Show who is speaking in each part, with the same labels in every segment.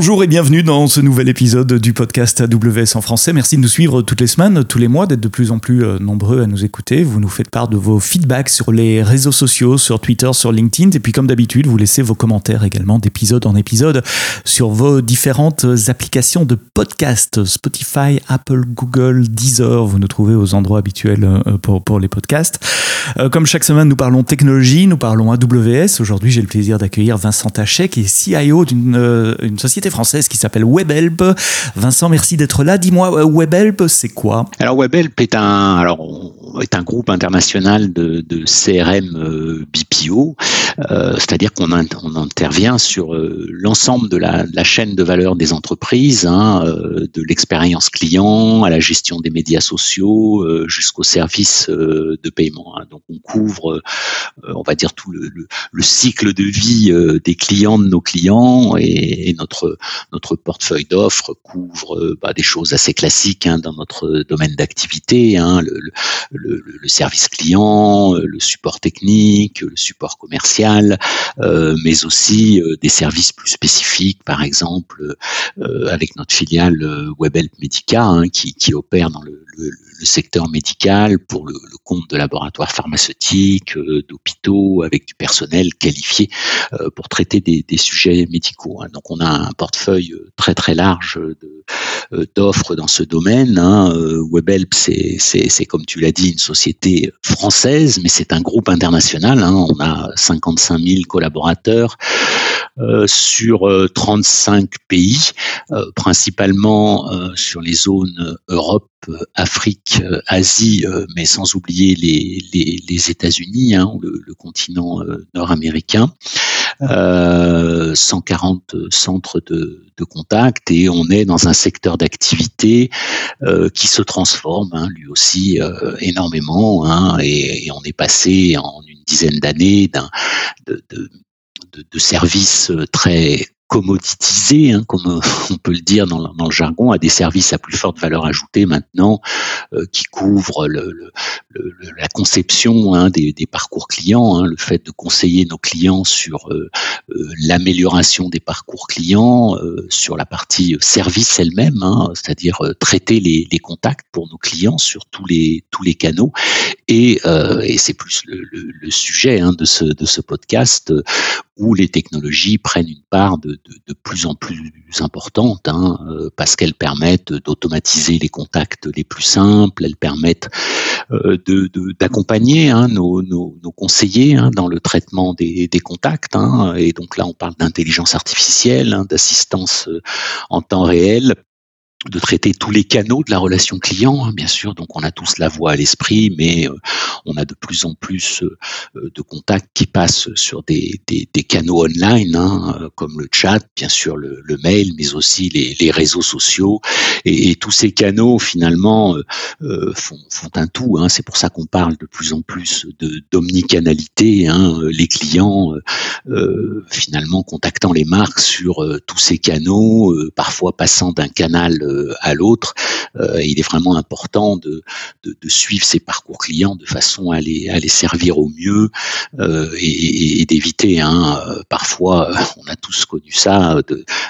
Speaker 1: Bonjour et bienvenue dans ce nouvel épisode du podcast AWS en français. Merci de nous suivre toutes les semaines, tous les mois, d'être de plus en plus euh, nombreux à nous écouter. Vous nous faites part de vos feedbacks sur les réseaux sociaux, sur Twitter, sur LinkedIn. Et puis comme d'habitude, vous laissez vos commentaires également d'épisode en épisode sur vos différentes applications de podcast. Spotify, Apple, Google, Deezer. Vous nous trouvez aux endroits habituels euh, pour, les podcasts. Euh, comme chaque semaine, nous parlons technologie, nous parlons AWS. Aujourd'hui, j'ai le plaisir d'accueillir Vincent Tachet, qui est CIO d'une une société française qui s'appelle WebHelp. Vincent, merci d'être là. Dis-moi, euh, WebHelp, c'est quoi?
Speaker 2: Alors WebHelp est un, alors, est un groupe international de, CRM euh, BPO, euh, c'est-à-dire qu'on on intervient sur l'ensemble de la, chaîne de valeur des entreprises, hein, de l'expérience client à la gestion des médias sociaux jusqu'au service de paiement. Hein. Donc on couvre, on va dire tout le, le, cycle de vie des clients de nos clients et notre notre portefeuille d'offres couvre euh, bah, des choses assez classiques hein, dans notre domaine d'activité, hein, le, service client, euh, le support technique, le support commercial, euh, mais aussi des services plus spécifiques, par exemple avec notre filiale WebHelp Medica hein, qui, qui opère dans le, secteur médical pour le, compte de laboratoires pharmaceutiques, d'hôpitaux, avec du personnel qualifié pour traiter des, sujets médicaux. Donc on a un portefeuille euh, très très large euh, d'offres dans ce domaine. Hein. Euh, WebHelp, c'est, c'est, comme tu l'as dit, une société française, mais c'est un groupe international. Hein. On a 55 000 collaborateurs sur 35 pays, principalement sur les zones Europe, Afrique, Asie, mais sans oublier les, les, les États-Unis, hein, le, le, continent nord-américain. 140 centres de, de, contact et on est dans un secteur d'activité euh, qui se transforme hein, lui aussi euh, énormément hein, et, et, on est passé en une dizaine d'années d'un de, de, de, services très commoditisé, hein, comme on peut le dire dans, le jargon, à des services à plus forte valeur ajoutée maintenant, euh, qui couvrent le, le, la conception hein, des, des, parcours clients, hein, le fait de conseiller nos clients sur euh, euh, l'amélioration des parcours clients, sur la partie service elle-même, hein, c'est-à-dire traiter les, les, contacts pour nos clients sur tous les tous les canaux, et, et c'est plus le, le, sujet hein, de ce de ce podcast où les technologies prennent une part de, plus en plus importante, hein, euh, parce qu'elles permettent d'automatiser les contacts les plus simples, elles permettent euh, d'accompagner hein, nos, conseillers hein, dans le traitement des, contacts. Et donc là, on parle d'intelligence artificielle, d'assistance euh, en temps réel de traiter tous les canaux de la relation client, hein, bien sûr. Donc, on a tous la voix à l'esprit, mais euh, on a de plus en plus euh, euh, de contacts qui passent sur des, des, des canaux online, hein, comme le chat, bien sûr, le, le mail, mais aussi les, les réseaux sociaux. Et, et, tous ces canaux, finalement, font, font, un tout. Hein. C'est pour ça qu'on parle de plus en plus de d'omnicanalité. Hein, les clients, finalement, contactant les marques sur tous ces canaux, parfois passant d'un canal euh, à l'autre. Euh, il est vraiment important de, de, de, suivre ces parcours clients de façon à les, servir au mieux euh, et, d'éviter. Hein, parfois, on a tous connu ça,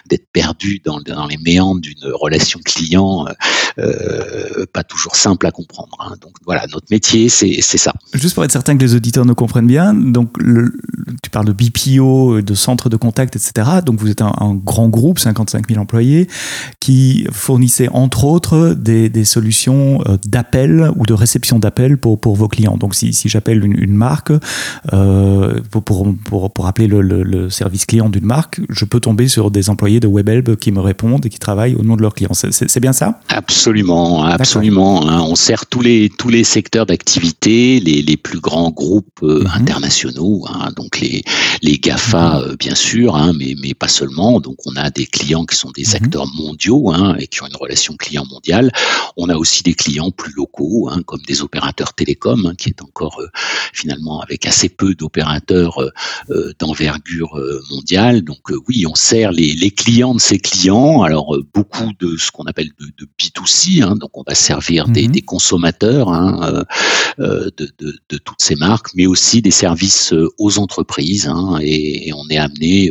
Speaker 2: d'être perdu dans, dans, les méandres d'une relation client, euh, pas toujours simple à comprendre. Hein. Donc voilà, notre métier, c'est ça.
Speaker 1: Juste pour être certain que les auditeurs nous comprennent bien, donc tu parles de BPO, de centre de contact, etc. Donc vous êtes un, grand groupe, 55 000 employés, qui fournissez entre autres des, des solutions euh, d'appel ou de réception d'appel pour, pour vos clients. Donc si, j'appelle une, marque, euh, pour, pour, pour, appeler le, le, le service client d'une marque, je peux tomber sur des employés de WebHelp qui me répondent et qui travaillent au nom de leurs clients. C'est bien ça?
Speaker 2: Absolument, absolument. Hein. On sert tous les, tous les secteurs d'activité, les, les plus grands groupes euh, mm-hmm. internationaux, hein, donc les, les GAFA mm-hmm. bien sûr, hein, mais, mais pas seulement. Donc on a des clients qui sont des acteurs mondiaux hein, et qui une relation client mondiale. On a aussi des clients plus locaux, comme des opérateurs télécoms, qui est encore euh, finalement avec assez peu d'opérateurs d'envergure mondiale. Donc oui, on sert les, les, clients de ces clients. Alors beaucoup de ce qu'on appelle de, de B2C, hein, donc on va servir des, mhm. des, consommateurs hein, de, de, de, toutes ces marques, mais aussi des services aux entreprises. Hein, et, et, on est amené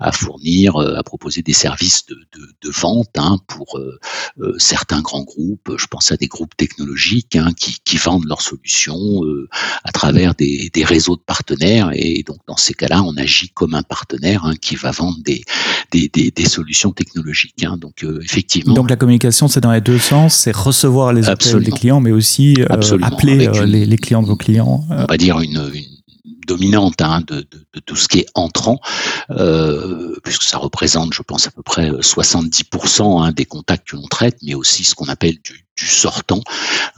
Speaker 2: à fournir, à proposer des services de, vente pour certains grands groupes. Je pense à des groupes technologiques qui, qui, vendent leurs solutions euh, à travers des, des, réseaux de partenaires. Et donc, dans ces cas-là, on agit comme un partenaire qui va vendre des, des, des solutions technologiques. Hein. Donc, euh, effectivement.
Speaker 1: Donc, la communication, c'est dans les deux sens. C'est recevoir les appels des clients, mais aussi euh, appeler les, les, clients de vos clients.
Speaker 2: On va dire une, une dominante hein, de, de, de, tout ce qui est entrant, euh, puisque ça représente, je pense, à peu près 70% hein, des contacts que l'on traite, mais aussi ce qu'on appelle du, du sortant,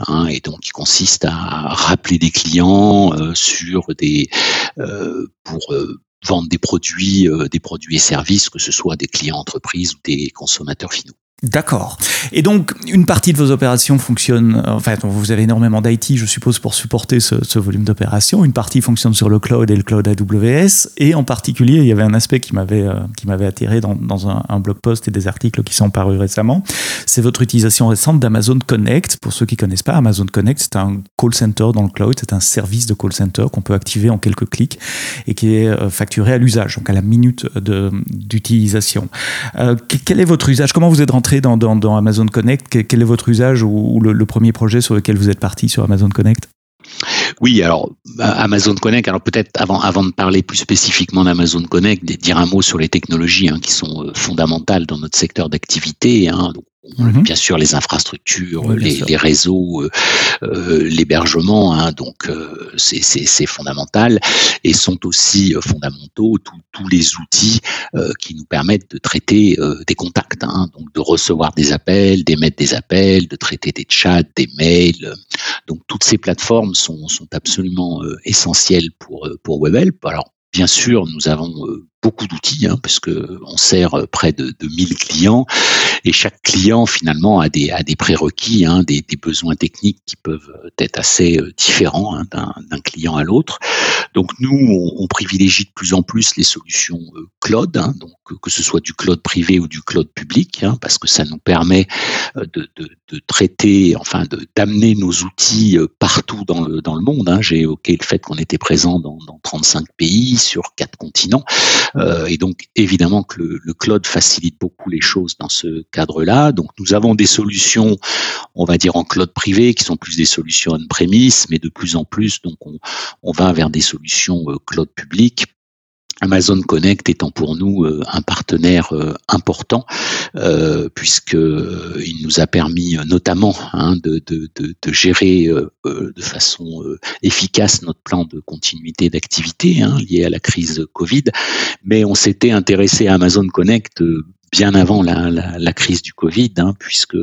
Speaker 2: hein, et donc qui consiste à rappeler des clients euh, sur des euh, pour euh, vendre des produits, euh, des produits et services, que ce soit des clients entreprises ou des consommateurs finaux.
Speaker 1: D'accord. Et donc, une partie de vos opérations fonctionne, euh, enfin, vous avez énormément d'IT, je suppose, pour supporter ce, volume d'opérations. Une partie fonctionne sur le cloud et le cloud AWS. Et en particulier, il y avait un aspect qui m'avait, euh, attiré dans, un, blog post et des articles qui sont parus récemment. C'est votre utilisation récente d'Amazon Connect. Pour ceux qui connaissent pas, Amazon Connect, c'est un call center dans le cloud. C'est un service de call center qu'on peut activer en quelques clics et qui est euh, facturé à l'usage, donc à la minute d'utilisation. Quel est votre usage? Comment vous êtes rentré dans, dans, dans, Amazon Connect Quel est votre usage ou, le, premier projet sur lequel vous êtes parti sur Amazon Connect?
Speaker 2: Oui, alors Amazon Connect. Alors peut-être avant avant de parler plus spécifiquement d'Amazon Connect, dire un mot sur les technologies hein, qui sont euh, fondamentales dans notre secteur d'activité. Hein. Mhm. Bien sûr, les infrastructures, les, les, réseaux, euh, euh, l'hébergement, hein, donc euh, c'est fondamental, et sont aussi fondamentaux tous les outils euh, qui nous permettent de traiter des contacts, hein, donc de recevoir des appels, d'émettre des appels, de traiter des chats, des mails. Donc toutes ces plateformes sont, sont absolument essentielles pour pour WebHelp. Alors bien sûr, nous avons beaucoup d'outils, hein, parce que sert euh, près de, de 1000 clients et chaque client finalement a des, a des prérequis, hein, des, besoins techniques qui peuvent euh, être assez euh, différents hein, d'un client à l'autre. Donc nous, on, privilégie de plus en plus les solutions cloud, hein, donc que ce soit du cloud privé ou du cloud public, parce que ça nous permet de, traiter, enfin d'amener nos outils partout dans le, dans le monde. J'ai évoqué le fait qu'on était présent dans, dans 35 pays sur quatre continents. Euh, et donc, évidemment que le, cloud facilite beaucoup les choses dans ce cadre-là. Donc, nous avons des solutions, on va dire en cloud privé, qui sont plus des solutions on-premise, mais de plus en plus, donc on, on va vers des solutions euh, cloud publiques Amazon Connect étant pour nous euh, un partenaire euh, important euh, puisque il nous a permis notamment hein, de, gérer de façon efficace notre plan de continuité d'activité hein, lié à la crise Covid, mais on s'était intéressé à Amazon Connect bien avant la, crise du Covid, hein, puisque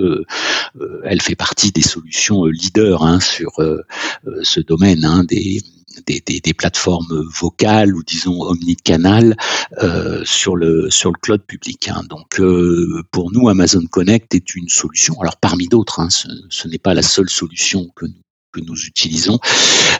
Speaker 2: elle fait partie des solutions leaders hein, sur ce domaine des, des, plateformes vocales ou disons omnicanal euh, sur le sur cloud public. Hein. Donc euh, pour nous, Amazon Connect est une solution. Alors parmi d'autres, hein, ce, n'est pas la seule solution que nous utilisons,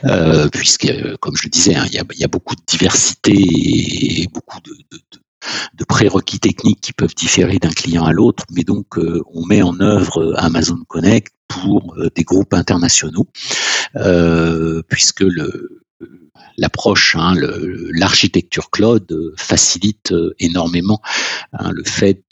Speaker 2: euh, puisque, comme je le disais, hein, il, y a, beaucoup de diversité et beaucoup de, prérequis techniques qui peuvent différer d'un client à l'autre, mais donc on met en œuvre Amazon Connect pour des groupes internationaux, puisque le, l'approche, hein, l'architecture cloud euh, facilite euh, énormément hein, le fait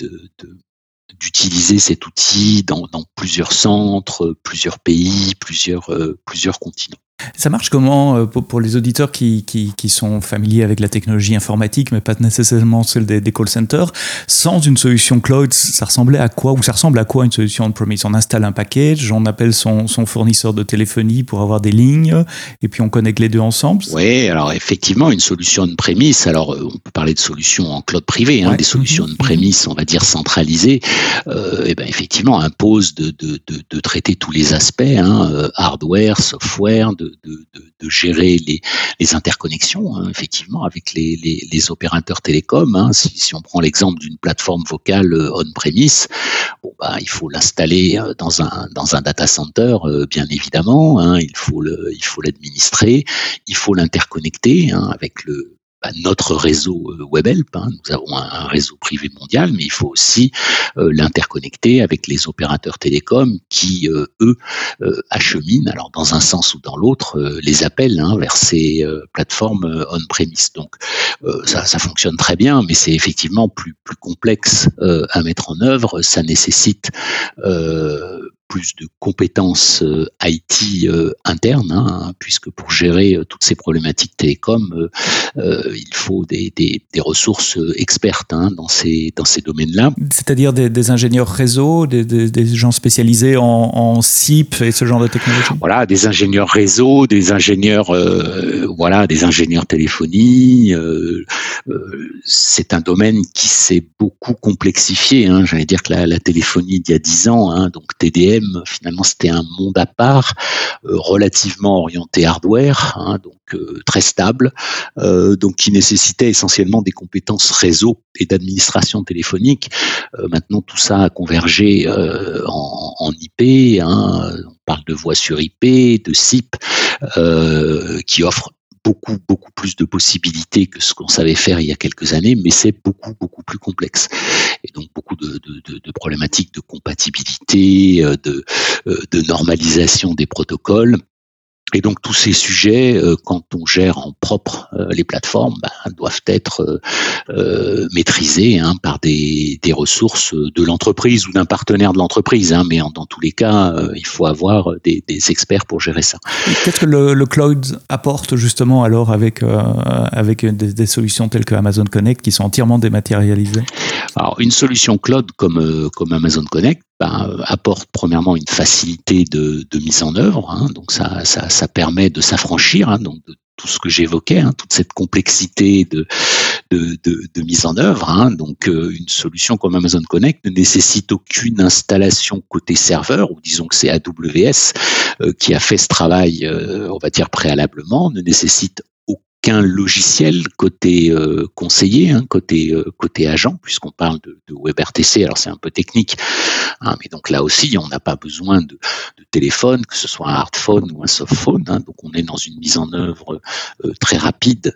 Speaker 2: d'utiliser cet outil dans, plusieurs centres, plusieurs pays, plusieurs, euh, plusieurs continents.
Speaker 1: Ça marche comment euh, pour, les auditeurs qui, qui, qui, sont familiers avec la technologie informatique, mais pas nécessairement celle des, des, call centers Sans une solution cloud, ça ressemblait à quoi Ou ça ressemble à quoi une solution on-premise? On installe un package, on appelle son, son, fournisseur de téléphonie pour avoir des lignes, et puis on connecte les deux ensemble?
Speaker 2: Oui, alors effectivement, une solution on-premise, alors euh, on peut parler de solutions en cloud privé, hein, ouais. des solutions mm-hmm. on-premise, on va dire centralisées, euh, et ben effectivement impose de, de, de, de, traiter tous les aspects, hein, hardware, software, de de, gérer les, interconnexions, hein, effectivement, avec les, opérateurs télécoms. Hein. Si, on prend l'exemple d'une plateforme vocale on-premise, bon, bah, il faut l'installer dans un, dans un data center, bien évidemment. Hein. Il faut l'administrer, il faut l'interconnecter avec le bah, notre réseau euh, WebHelp. Hein. Nous avons un, réseau privé mondial, mais il faut aussi euh, l'interconnecter avec les opérateurs télécoms qui, euh, eux, acheminent, alors dans un sens ou dans l'autre, les appels hein, vers ces plateformes on-premise. Donc ça, ça, fonctionne très bien, mais c'est effectivement plus, plus complexe à mettre en œuvre. Ça nécessite plus de compétences euh, IT euh, internes, hein, puisque pour gérer euh, toutes ces problématiques télécom, il faut des, des, des ressources expertes hein, dans ces, dans ces domaines-là.
Speaker 1: C'est-à-dire des, des, ingénieurs réseau, des, gens spécialisés en, en, SIP et ce genre de technologie?
Speaker 2: Voilà, des ingénieurs réseau, des ingénieurs, euh, voilà, des ingénieurs téléphonie. Euh, c'est un domaine qui s'est beaucoup complexifié. Hein. J'allais dire que la, la téléphonie d'il y a 10 ans, donc TDM, finalement c'était un monde à part, euh, relativement orienté hardware, hein, donc euh, très stable, euh, donc qui nécessitait essentiellement des compétences réseau et d'administration téléphonique. maintenant tout ça a convergé en, IP, hein, on parle de voix sur IP, de SIP, qui offre beaucoup, beaucoup plus de possibilités que ce qu'on savait faire il y a quelques années, mais c'est beaucoup, beaucoup plus complexe. Et donc beaucoup de, de, de, de problématiques de compatibilité, euh, de, euh, de normalisation des protocoles et donc tous ces sujets, euh, quand on gère en propre euh, les plateformes, bah, doivent être euh, maîtrisés hein, par des, des, ressources de l'entreprise ou d'un partenaire de l'entreprise. Hein, mais en, dans tous les cas, il faut avoir des, des, experts pour gérer ça.
Speaker 1: Qu'est-ce que le, le, cloud apporte justement alors avec, avec des, des, solutions telles que Amazon Connect qui sont entièrement dématérialisées?
Speaker 2: Alors une solution cloud comme, comme Amazon Connect ben, apporte premièrement une facilité de, mise en œuvre. Hein, donc ça, ça, permet de s'affranchir hein, donc de tout ce que j'évoquais, hein, toute cette complexité de, de, mise en œuvre. Donc euh, une solution comme Amazon Connect ne nécessite aucune installation côté serveur, ou disons que c'est AWS euh, qui a fait ce travail, euh, on va dire préalablement, ne nécessite qu'un logiciel côté euh, conseiller, hein, côté euh, côté agent, puisqu'on parle de, de, WebRTC. Alors c'est un peu technique, hein, mais donc là aussi on n'a pas besoin de, de, téléphone, que ce soit un hardphone ou un softphone. Hein, donc on est dans une mise en œuvre euh, très rapide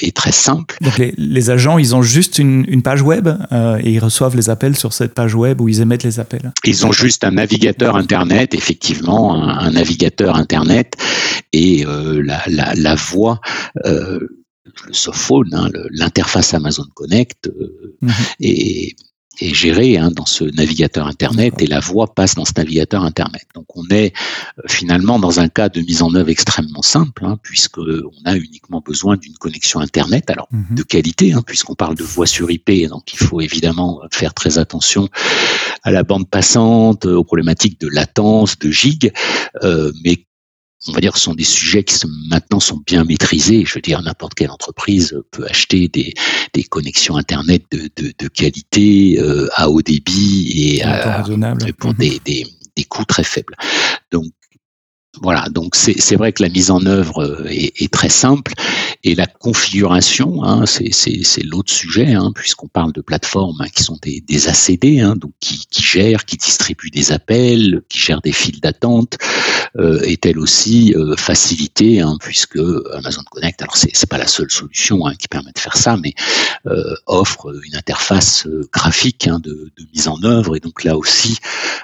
Speaker 2: et très simple.
Speaker 1: Donc les, les, agents, ils ont juste une, une page web et ils reçoivent les appels sur cette page web où ils émettent les appels.
Speaker 2: Ils ont juste un navigateur internet, effectivement, un, un navigateur internet et la, la, la voix le softphone, hein, l'interface Amazon Connect euh, mhm. est, gérée hein, dans ce navigateur Internet et la voix passe dans ce navigateur Internet. Donc on est euh, finalement dans un cas de mise en œuvre extrêmement simple, hein, puisqu'on a uniquement besoin d'une connexion Internet, alors mhm. de qualité, hein, puisqu'on parle de voix sur IP, donc il faut évidemment faire très attention à la bande passante, aux problématiques de latence, de gig, euh, mais on va dire, que ce sont des sujets qui sont, maintenant sont bien maîtrisés. Je veux dire, n'importe quelle entreprise peut acheter des, des connexions Internet de, de, de qualité euh, à haut débit et à, pour mhm. des, des, des coûts très faibles. Donc, voilà, donc c'est vrai que la mise en œuvre euh, est, très simple et la configuration, hein, c'est l'autre sujet, hein, puisqu'on parle de plateformes hein, qui sont des, des ACD, hein, donc qui, qui, gèrent, qui distribuent des appels, qui gèrent des files d'attente, euh, est elle aussi euh, facilitée, puisque Amazon Connect, alors c'est pas la seule solution qui permet de faire ça, mais offre une interface graphique de, de, mise en œuvre, et donc là aussi,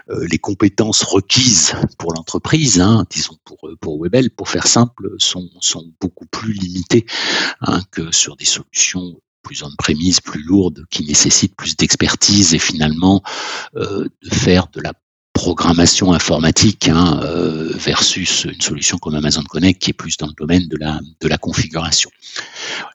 Speaker 2: les compétences requises pour l'entreprise, hein, disons pour pour Webel, pour faire simple, sont, sont beaucoup plus limitées hein, que sur des solutions plus on-premise, plus lourdes, qui nécessitent plus d'expertise et finalement euh, de faire de la programmation informatique hein, euh, versus une solution comme Amazon Connect qui est plus dans le domaine de la, de la configuration.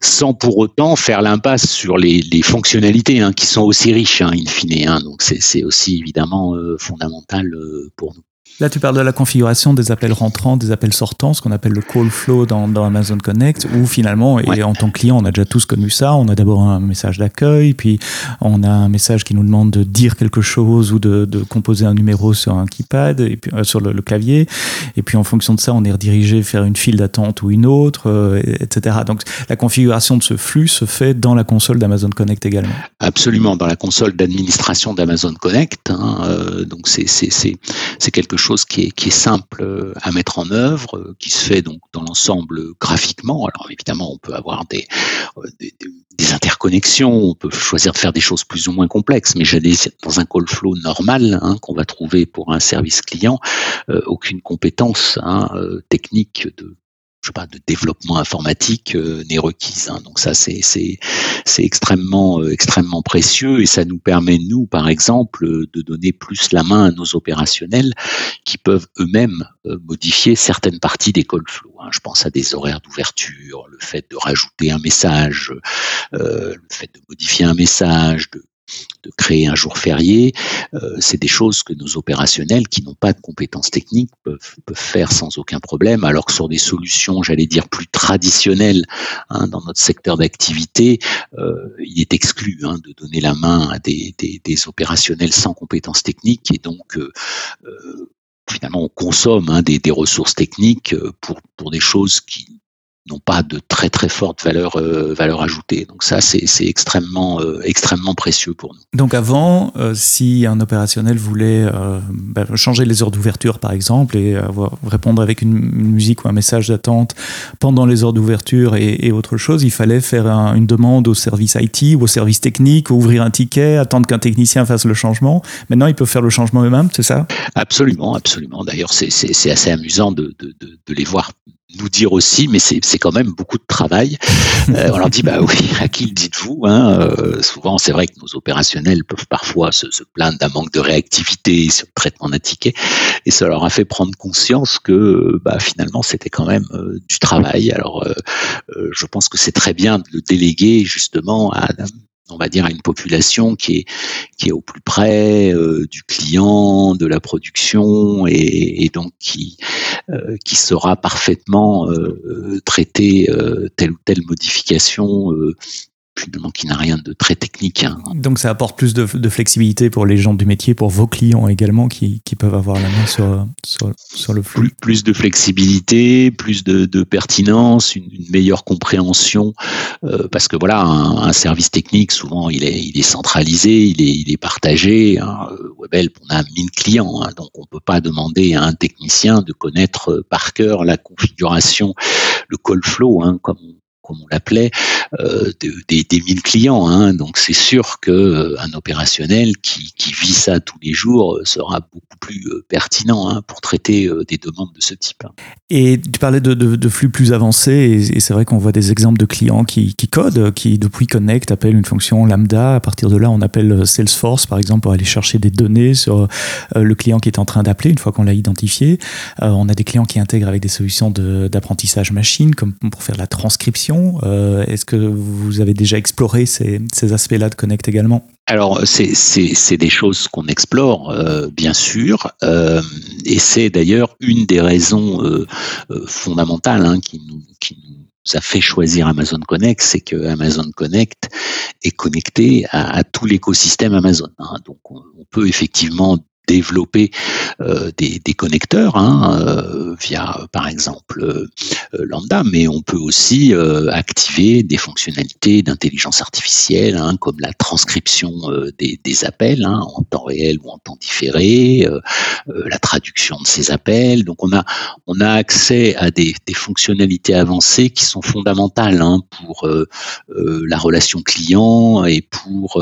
Speaker 2: Sans pour autant faire l'impasse sur les, fonctionnalités hein, qui sont aussi riches, in fine. Donc c'est aussi évidemment euh, fondamental euh, pour nous.
Speaker 1: Là, tu parles de la configuration des appels rentrants, des appels sortants, ce qu'on appelle le call flow dans, Amazon Connect, où finalement, et en tant que client, on a déjà tous connu ça. On a d'abord un message d'accueil, puis on a un message qui nous demande de dire quelque chose ou de, composer un numéro sur un keypad, et puis, euh, sur le, clavier. Et puis en fonction de ça, on est redirigé vers une file d'attente ou une autre, euh, etc. Donc la configuration de ce flux se fait dans la console d'Amazon Connect également.
Speaker 2: Absolument, dans la console d'administration d'Amazon Connect. Hein, euh, donc c'est quelque chose chose qui est, simple euh, à mettre en œuvre, euh, qui se fait donc dans l'ensemble graphiquement. Alors évidemment, on peut avoir des, euh, des, interconnexions, on peut choisir de faire des choses plus ou moins complexes, mais j'allais dans un call flow normal hein, qu'on va trouver pour un service client, aucune compétence hein, technique de je sais pas, de développement informatique euh, n'est requise. Hein. Donc ça, c'est c'est c'est extrêmement euh, extrêmement précieux et ça nous permet nous, par exemple, de donner plus la main à nos opérationnels qui peuvent eux-mêmes euh, modifier certaines parties des call flows. Hein. Je pense à des horaires d'ouverture, le fait de rajouter un message, le fait de modifier un message, de de créer un jour férié, euh, c'est des choses que nos opérationnels qui n'ont pas de compétences techniques peuvent, faire sans aucun problème, alors que sur des solutions, j'allais dire, plus traditionnelles hein, dans notre secteur d'activité, euh, il est exclu hein, de donner la main à des, opérationnels sans compétences techniques. Et donc euh, finalement on consomme hein, des, ressources techniques pour des choses qui n'ont pas de très très forte valeur euh, valeur ajoutée. Donc ça c'est extrêmement euh, extrêmement précieux pour nous.
Speaker 1: Donc avant, euh, si un opérationnel voulait bah, changer les heures d'ouverture par exemple et répondre avec une, musique ou un message d'attente pendant les heures d'ouverture et, autre chose, il fallait faire une demande au service IT ou au service technique, ouvrir un ticket, attendre qu'un technicien fasse le changement. Maintenant, ils peuvent faire le changement eux-mêmes, c'est ça?
Speaker 2: Absolument, absolument. D'ailleurs, c'est assez amusant de, de, de, de les voir nous dire aussi, mais c'est quand même beaucoup de travail. Euh, on leur dit, bah oui, à qui le dites-vous hein euh, Souvent, c'est vrai que nos opérationnels peuvent parfois se, se plaindre d'un manque de réactivité sur le traitement d'un ticket, et ça leur a fait prendre conscience que bah, finalement, c'était quand même euh, du travail. Alors, je pense que c'est très bien de le déléguer justement à on va dire à une population qui est qui est au plus près euh, du client, de la production et, donc qui euh, qui saura parfaitement euh, traiter telle ou telle modification finalement qui n'a rien de très technique. Hein.
Speaker 1: Donc ça apporte plus de, flexibilité pour les gens du métier, pour vos clients également qui, qui peuvent avoir la main sur, sur, le flux.
Speaker 2: Plus, de flexibilité, plus de, de pertinence, une, meilleure compréhension, euh, parce que voilà, un, service technique, souvent il est, il est centralisé, il est, il est partagé. Hein. Webhelp, on a 1000 clients, hein, donc on peut pas demander à un technicien de connaître par cœur la configuration, le call flow, hein, comme comme on l'appelait, euh, des, des, mille clients. Hein. Donc c'est sûr que euh, un opérationnel qui, vit ça tous les jours euh, sera beaucoup plus pertinent hein, pour traiter des demandes de ce type. Hein.
Speaker 1: Et tu parlais de, flux plus avancés, et, c'est vrai qu'on voit des exemples de clients qui, qui, codent, qui depuis Connect appellent une fonction lambda. À partir de là, on appelle Salesforce, par exemple, pour aller chercher des données sur le client qui est en train d'appeler une fois qu'on l'a identifié. on a des clients qui intègrent avec des solutions d'apprentissage machine, comme pour faire la transcription euh, est-ce que vous avez déjà exploré ces, aspects-là de Connect également?
Speaker 2: Alors c'est des choses qu'on explore euh, bien sûr euh, et c'est d'ailleurs une des raisons fondamentales hein, qui, nous, a fait choisir Amazon Connect, c'est que Amazon Connect est connecté à, tout l'écosystème Amazon. Hein. donc on, peut effectivement développer euh, des, connecteurs hein, euh, via par exemple euh, Lambda, mais on peut aussi activer des fonctionnalités d'intelligence artificielle hein, comme la transcription des, appels hein, en temps réel ou en temps différé, la traduction de ces appels. Donc on a on a accès à des, fonctionnalités avancées qui sont fondamentales pour la relation client et pour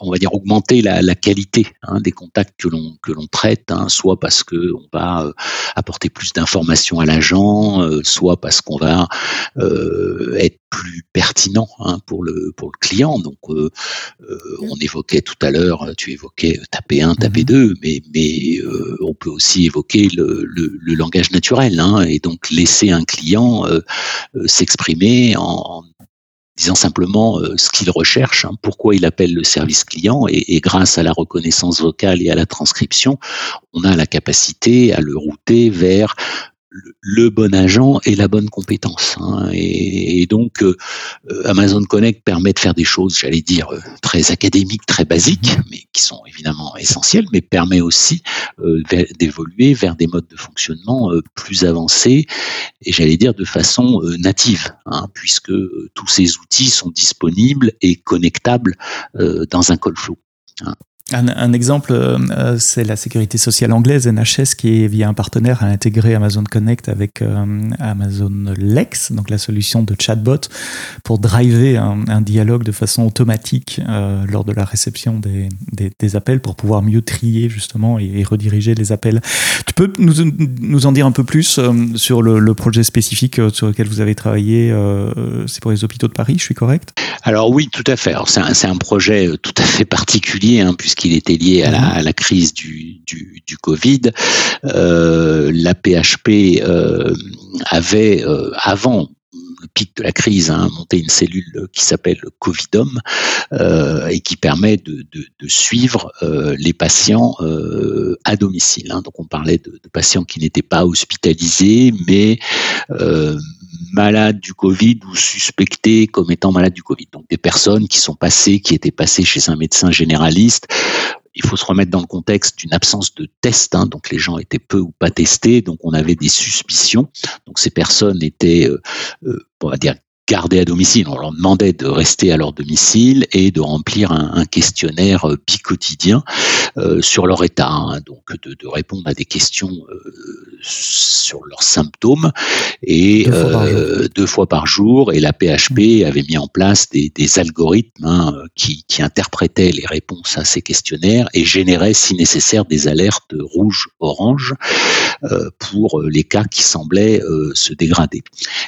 Speaker 2: on va dire augmenter la, la qualité hein, des contacts que l'on que l'on traite, hein, soit parce que on va euh, apporter plus d'informations à l'agent, euh, soit parce qu'on va euh, être plus pertinent hein, pour le pour le client. Donc on évoquait tout à l'heure, tu évoquais taper 1, taper 2, mhm. mais mais on peut aussi évoquer le, le, le langage naturel et donc laisser un client s'exprimer en, disant simplement ce qu'il recherche, hein, pourquoi il appelle le service client, et, grâce à la reconnaissance vocale et à la transcription, on a la capacité à le router vers le bon agent et la bonne compétence. Hein. Et, donc, euh, Amazon Connect permet de faire des choses, j'allais dire, euh, très académiques, très basiques, mais qui sont évidemment essentielles, mais permet aussi euh, d'évoluer vers des modes de fonctionnement plus avancés et j'allais dire de façon native, hein, puisque tous ces outils sont disponibles et connectables dans un call flow.
Speaker 1: Hein. Un, exemple, euh, euh, c'est la sécurité sociale anglaise, NHS, qui, via un partenaire, a intégré Amazon Connect avec euh, Amazon Lex, donc la solution de chatbot, pour driver un, dialogue de façon automatique lors de la réception des, appels, pour pouvoir mieux trier justement et, rediriger les appels. Tu peux nous, en dire un peu plus sur le, projet spécifique sur lequel vous avez travaillé C'est pour les hôpitaux de Paris, je suis correct?
Speaker 2: Alors oui, tout à fait. C'est un, un, projet tout à fait particulier, hein, puisque qu'il était lié à la, mhm. crise du, du, Covid. Euh, la PHP euh, avait, euh, avant pic de la crise, hein, monté une cellule qui s'appelle Covidom et qui permet de, suivre les patients à domicile. Hein. Donc on parlait de patients qui n'étaient pas hospitalisés, mais malades du Covid ou suspectés comme étant malades du Covid. Donc des personnes qui sont passées, qui étaient passées chez un médecin généraliste. Il faut se remettre dans le contexte d'une absence de test, hein, donc les gens étaient peu ou pas testés, donc on avait des suspicions. Donc ces personnes étaient, euh, euh, on va dire, gardées à domicile. On leur demandait de rester à leur domicile et de remplir un, questionnaire euh, bicotidien euh, sur leur état, hein. donc de, de, répondre à des questions euh, sur leurs symptômes et deux fois, par jour. Et la PHP mmh. avait mis en place des, des algorithmes hein, qui, qui, interprétaient les réponses à ces questionnaires et généraient, si nécessaire, des alertes rouges, oranges pour les cas qui semblaient se dégrader.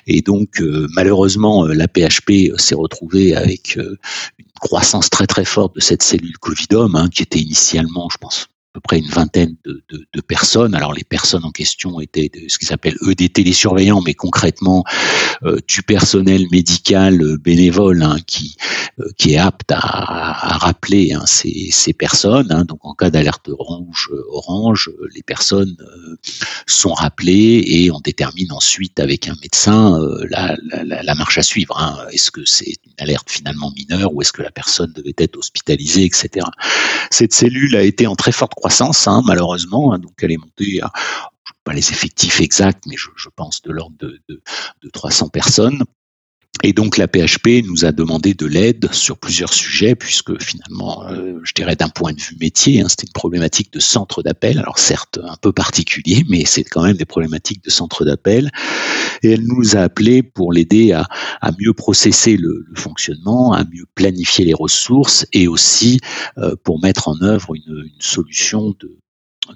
Speaker 2: Et donc, malheureusement euh, la PHP euh, s'est retrouvée avec euh, une croissance très très forte de cette cellule Covidom, hein, qui était initialement, je pense, peu près une vingtaine de, personnes. Alors les personnes en question étaient ce qu'ils appellent eux des télésurveillants, mais concrètement euh, du personnel médical euh, bénévole hein, qui euh, qui est apte à, rappeler hein, ces, personnes. Hein. Donc en cas d'alerte rouge, orange, les personnes sont rappelées et on détermine ensuite avec un médecin la, la, marche à suivre. Est-ce que c'est une alerte finalement mineure ou est-ce que la personne devait être hospitalisée, etc. Cette cellule a été en très forte croissance croissance, hein, malheureusement. Hein, donc elle est montée à pas les effectifs exacts, mais je, je pense de l'ordre de, de, de 300 personnes. Et donc la PHP nous a demandé de l'aide sur plusieurs sujets, puisque finalement, euh, je dirais d'un point de vue métier, hein, c'était une problématique de centre d'appel, alors certes un peu particulier, mais c'est quand même des problématiques de centre d'appel. Et elle nous a appelé pour l'aider à, mieux processer le, fonctionnement, à mieux planifier les ressources et aussi euh, pour mettre en œuvre une solution de,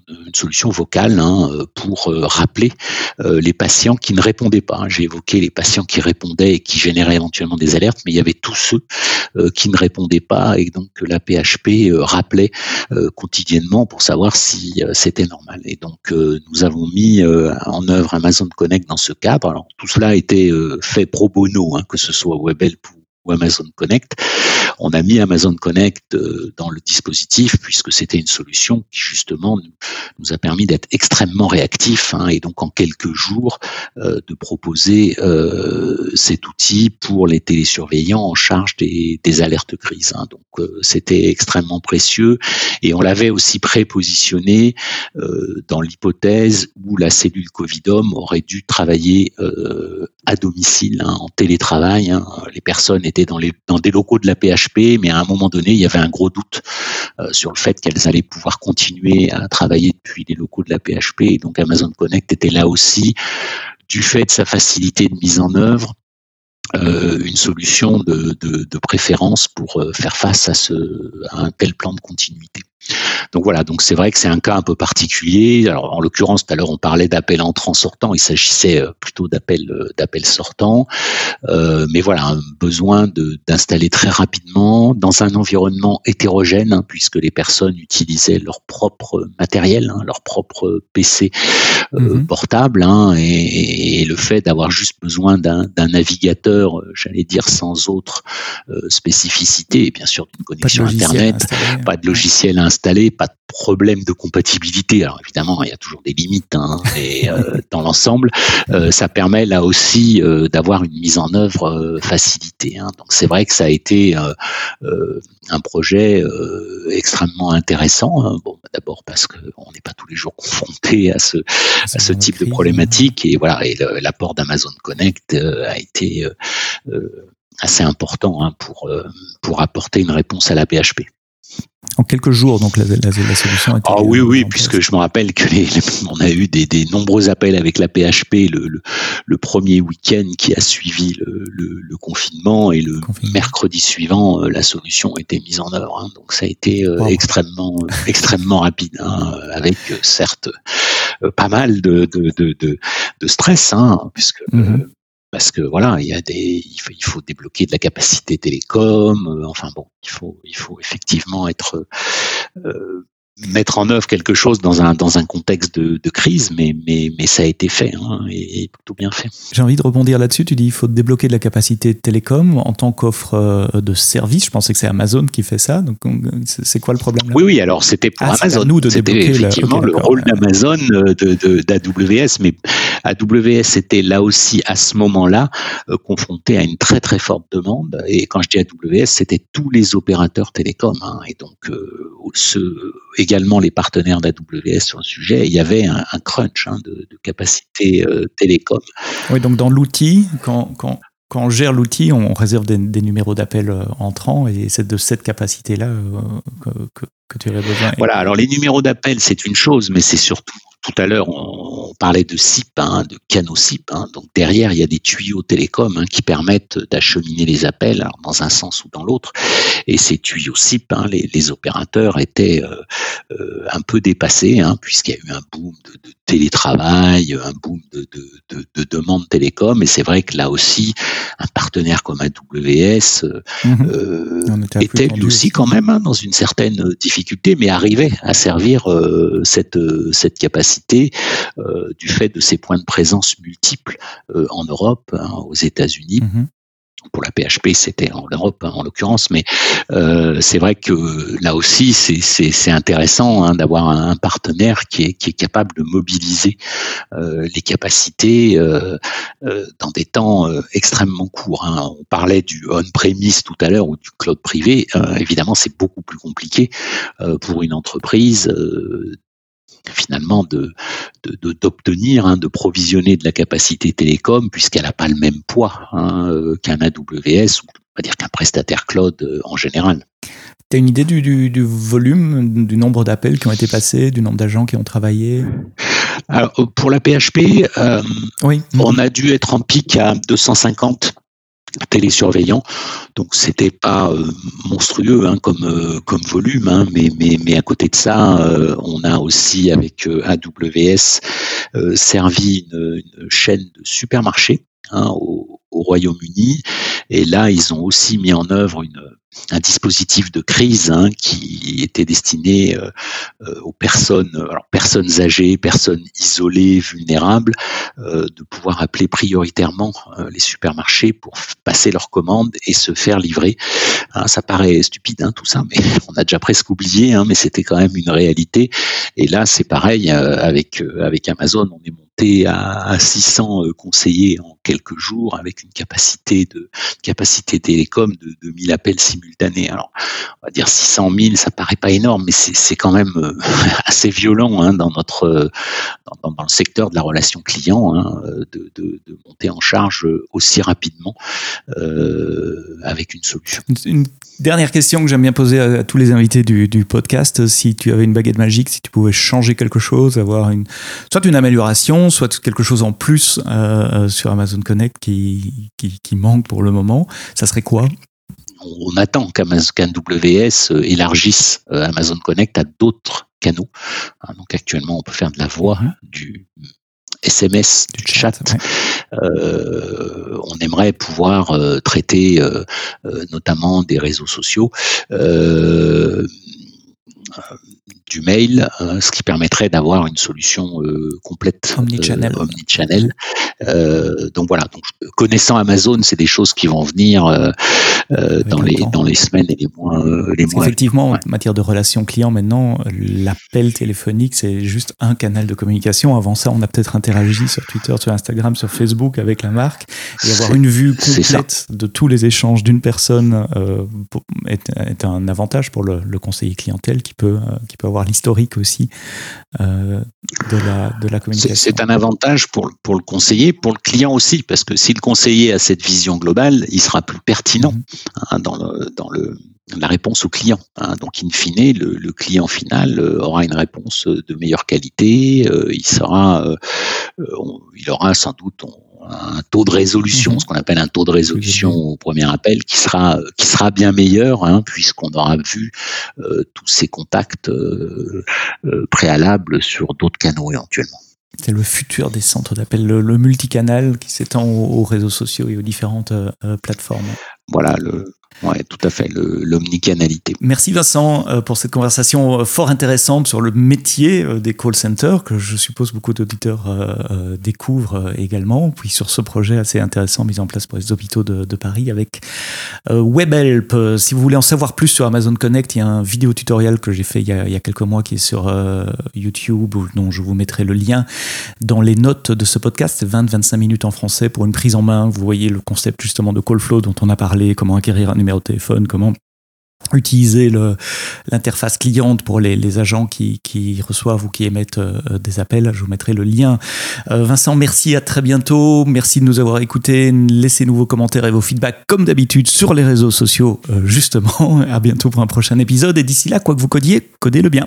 Speaker 2: une solution vocale hein, pour euh, rappeler euh, les patients qui ne répondaient pas. J'ai évoqué les patients qui répondaient et qui généraient éventuellement des alertes, mais il y avait tous ceux euh, qui ne répondaient pas et donc la PHP rappelait quotidiennement pour savoir si c'était normal. Et donc nous avons mis en œuvre Amazon Connect dans ce cadre. Alors tout cela a été fait pro bono, hein, que ce soit WebHelp ou Amazon Connect on a mis Amazon Connect euh, dans le dispositif puisque c'était une solution qui justement nous, a permis d'être extrêmement réactifs hein, et donc en quelques jours euh, de proposer euh, cet outil pour les télésurveillants en charge des, alertes crises. Hein. Donc c'était extrêmement précieux et on l'avait aussi prépositionné dans l'hypothèse où la cellule Covidom aurait dû travailler à domicile, hein, en télétravail. Les personnes étaient dans des locaux de la PHP mais à un moment donné, il y avait un gros doute euh, sur le fait qu'elles allaient pouvoir continuer à travailler depuis les locaux de la PHP. donc Amazon Connect était là aussi, du fait de sa facilité de mise en œuvre, euh, une solution de, préférence pour euh, faire face à, ce, à un tel plan de continuité. Donc voilà, donc c'est vrai que c'est un cas un peu particulier. Alors en l'occurrence, tout à l'heure on parlait d'appel entrant sortant, il s'agissait plutôt d'appel d'appel sortant, mais voilà, un besoin d'installer très rapidement dans un environnement hétérogène, hein, puisque les personnes utilisaient leur propre matériel, hein, leur propre PC mmh portable, hein, et, et, le fait d'avoir juste besoin d'un navigateur, j'allais dire sans autre spécificité, et bien sûr d'une connexion Internet, pas de logiciel installé, pas de problème de compatibilité. Alors évidemment, il y a toujours des limites hein, et, euh, dans l'ensemble, euh, ça permet là aussi euh, d'avoir une mise en œuvre facilitée. Hein. Donc c'est vrai que ça a été un projet extrêmement intéressant. Hein. Bon, d'abord parce qu'on n'est pas tous les jours confronté à ce, à ce type de problématique et voilà. Et l'apport d'Amazon Connect a été assez important hein, pour, pour apporter une réponse à la PHP.
Speaker 1: En quelques jours, donc la, solution
Speaker 2: était. Ah oui, oui, puisque je me rappelle que les, on a eu des, des, nombreux appels avec la PHP le, le, premier week-end qui a suivi le, le confinement et le mercredi suivant, euh, la solution était mise en œuvre. Hein. donc ça a été euh, extrêmement, extrêmement rapide, hein, avec euh, certes pas mal de, de, de, de stress, hein, puisque mm-hmm parce que voilà, il y a des, il faut, il faut débloquer de la capacité télécom. Euh, enfin bon, il faut, il faut effectivement être euh, mettre en œuvre quelque chose dans un dans un contexte de, de crise, mais mais mais ça a été fait hein, et, et, plutôt bien fait.
Speaker 1: J'ai envie de rebondir là-dessus. Tu dis il faut débloquer de la capacité télécom en tant qu'offre euh, de service. Je pensais que c'est Amazon qui fait ça. Donc c'est quoi le problème là?
Speaker 2: Oui oui. Alors c'était pour ah, Amazon. nous de débloquer effectivement le rôle d'Amazon euh, de d'AWS, mais AWS était là aussi à ce moment-là euh, confronté à une très très forte demande. Et quand je dis AWS, c'était tous les opérateurs télécoms. Hein, et donc euh, ce également les partenaires d'AWS sur le sujet, il y avait un, crunch hein, de, capacité euh, télécom.
Speaker 1: Oui, donc dans l'outil, quand, quand, quand on gère l'outil, on réserve des, numéros d'appel euh, entrants et c'est de cette capacité-là euh, que, que, tu aurais besoin.
Speaker 2: Voilà, alors les numéros d'appel, c'est une chose, mais c'est surtout tout à l'heure, on, parlait de SIP, hein, de canaux SIP. Hein. donc derrière, il y a des tuyaux télécoms hein, qui permettent d'acheminer les appels alors dans un sens ou dans l'autre. Et ces tuyaux SIP, les, les, opérateurs étaient euh, euh, un peu dépassés, puisqu'il y a eu un boom de, de télétravail, un boom de, de, de, demandes télécom. Et c'est vrai que là aussi, un partenaire comme AWS mmh euh, était lui aussi quand même dans une certaine difficulté, mais arrivait à servir cette, cette capacité euh, du fait de ses points de présence multiples euh, en Europe, hein, aux États-Unis. Mm-hmm. pour la PHP, c'était en Europe hein, en l'occurrence, mais euh, c'est vrai que là aussi, c'est intéressant hein, d'avoir un partenaire qui est, qui est capable de mobiliser les capacités dans des temps extrêmement courts. On parlait du on-premise tout à l'heure ou du cloud privé. évidemment, c'est beaucoup plus compliqué pour une entreprise finalement de d'obtenir, hein, de provisionner de la capacité télécom puisqu'elle n'a pas le même poids hein, euh, qu'un AWS ou on va dire qu'un prestataire cloud euh, en général.
Speaker 1: Tu as une idée du, du, volume, du nombre d'appels qui ont été passés, du nombre d'agents qui ont travaillé?
Speaker 2: Alors, Pour la PHP, euh, oui. on a dû être en pic à 250 télésurveillants. Donc c'était pas euh, monstrueux hein, comme euh, comme volume, hein, mais mais mais à côté de ça, euh, on a aussi avec AWS servi une, chaîne de supermarchés hein, au Royaume-Uni, et là ils ont aussi mis en œuvre une un dispositif de crise hein, qui était destiné euh, euh, aux personnes, âgées, personnes isolées, vulnérables, euh, de pouvoir appeler prioritairement les supermarchés pour passer leurs commandes et se faire livrer. Hein, ça paraît stupide hein, tout ça, mais on a déjà presque oublié, mais c'était quand même une réalité. Et là, c'est pareil avec avec Amazon, on est monté à, à 600 conseillers en quelques jours avec une capacité de capacité télécom de, de 1000 appels simultanés. Alors, on va dire 600 000, ça paraît pas énorme, mais c'est quand même euh, assez violent hein, dans notre dans, dans, le secteur de la relation client hein, de, de, monter en charge aussi rapidement euh, avec une solution.
Speaker 1: Une dernière question que j'aime bien poser à, tous les invités du, du, podcast si tu avais une baguette magique, si tu pouvais changer quelque chose, avoir une soit une amélioration, soit quelque chose en plus euh, sur Amazon Connect qui, qui, qui manque pour le moment, ça serait quoi?
Speaker 2: On attend qu'AWS élargisse Amazon Connect à d'autres canaux. Hein, donc actuellement, on peut faire de la voix, mhm. du SMS, du chat. on aimerait pouvoir traiter notamment des réseaux sociaux du mail, euh, ce qui permettrait d'avoir une solution euh, complète
Speaker 1: omnichannel.
Speaker 2: Euh, donc voilà, donc, connaissant Amazon, c'est des choses qui vont venir dans les dans les semaines et les mois les mois.
Speaker 1: Effectivement, en matière de relations clients, maintenant, l'appel téléphonique c'est juste un canal de communication. Avant ça, on a peut-être interagi sur Twitter, sur Instagram, sur Facebook avec la marque et avoir une vue complète de tous les échanges d'une personne est, un avantage pour le, le conseiller clientèle qui peut qui peut avoir l'historique aussi euh, de, la, de la communication.
Speaker 2: C'est un avantage pour, pour le conseiller, pour le client aussi, parce que si le conseiller a cette vision globale, il sera plus pertinent mhm. hein, dans, le, dans le, la réponse au client. Hein. Donc, in fine, le, le, client final euh, aura une réponse de meilleure qualité. Euh, il sera, il aura sans doute, un taux de résolution, mhm. ce qu'on appelle un taux de résolution au premier appel, qui sera qui sera bien meilleur, hein, puisqu'on aura vu euh, tous ces contacts euh, euh, préalables sur d'autres canaux éventuellement.
Speaker 1: C'est le futur des centres d'appel, le, multicanal qui s'étend aux, réseaux sociaux et aux différentes plateformes.
Speaker 2: Voilà, le, Ouais, tout à fait, l'omnicanalité.
Speaker 1: Merci Vincent euh, pour cette conversation euh, fort intéressante sur le métier euh, des call centers que je suppose beaucoup d'auditeurs découvrent également. Puis sur ce projet assez intéressant mis en place pour les hôpitaux de, Paris avec WebHelp. Si vous voulez en savoir plus sur Amazon Connect, il y a un vidéo tutoriel que j'ai fait il y, a, quelques mois qui est sur YouTube dont je vous mettrai le lien dans les notes de ce podcast. C'est 20-25 minutes en français pour une prise en main. Vous voyez le concept justement de call flow dont on a parlé, comment acquérir un numéro au téléphone, comment utiliser l'interface cliente pour les, agents qui, reçoivent ou qui émettent euh, des appels. Je vous mettrai le lien. Euh, Vincent, merci, à très bientôt. Merci de nous avoir écoutés. Laissez-nous vos commentaires et vos feedbacks comme d'habitude sur les réseaux sociaux, euh, justement. À bientôt pour un prochain épisode. Et d'ici là, quoi que vous codiez, codez-le bien.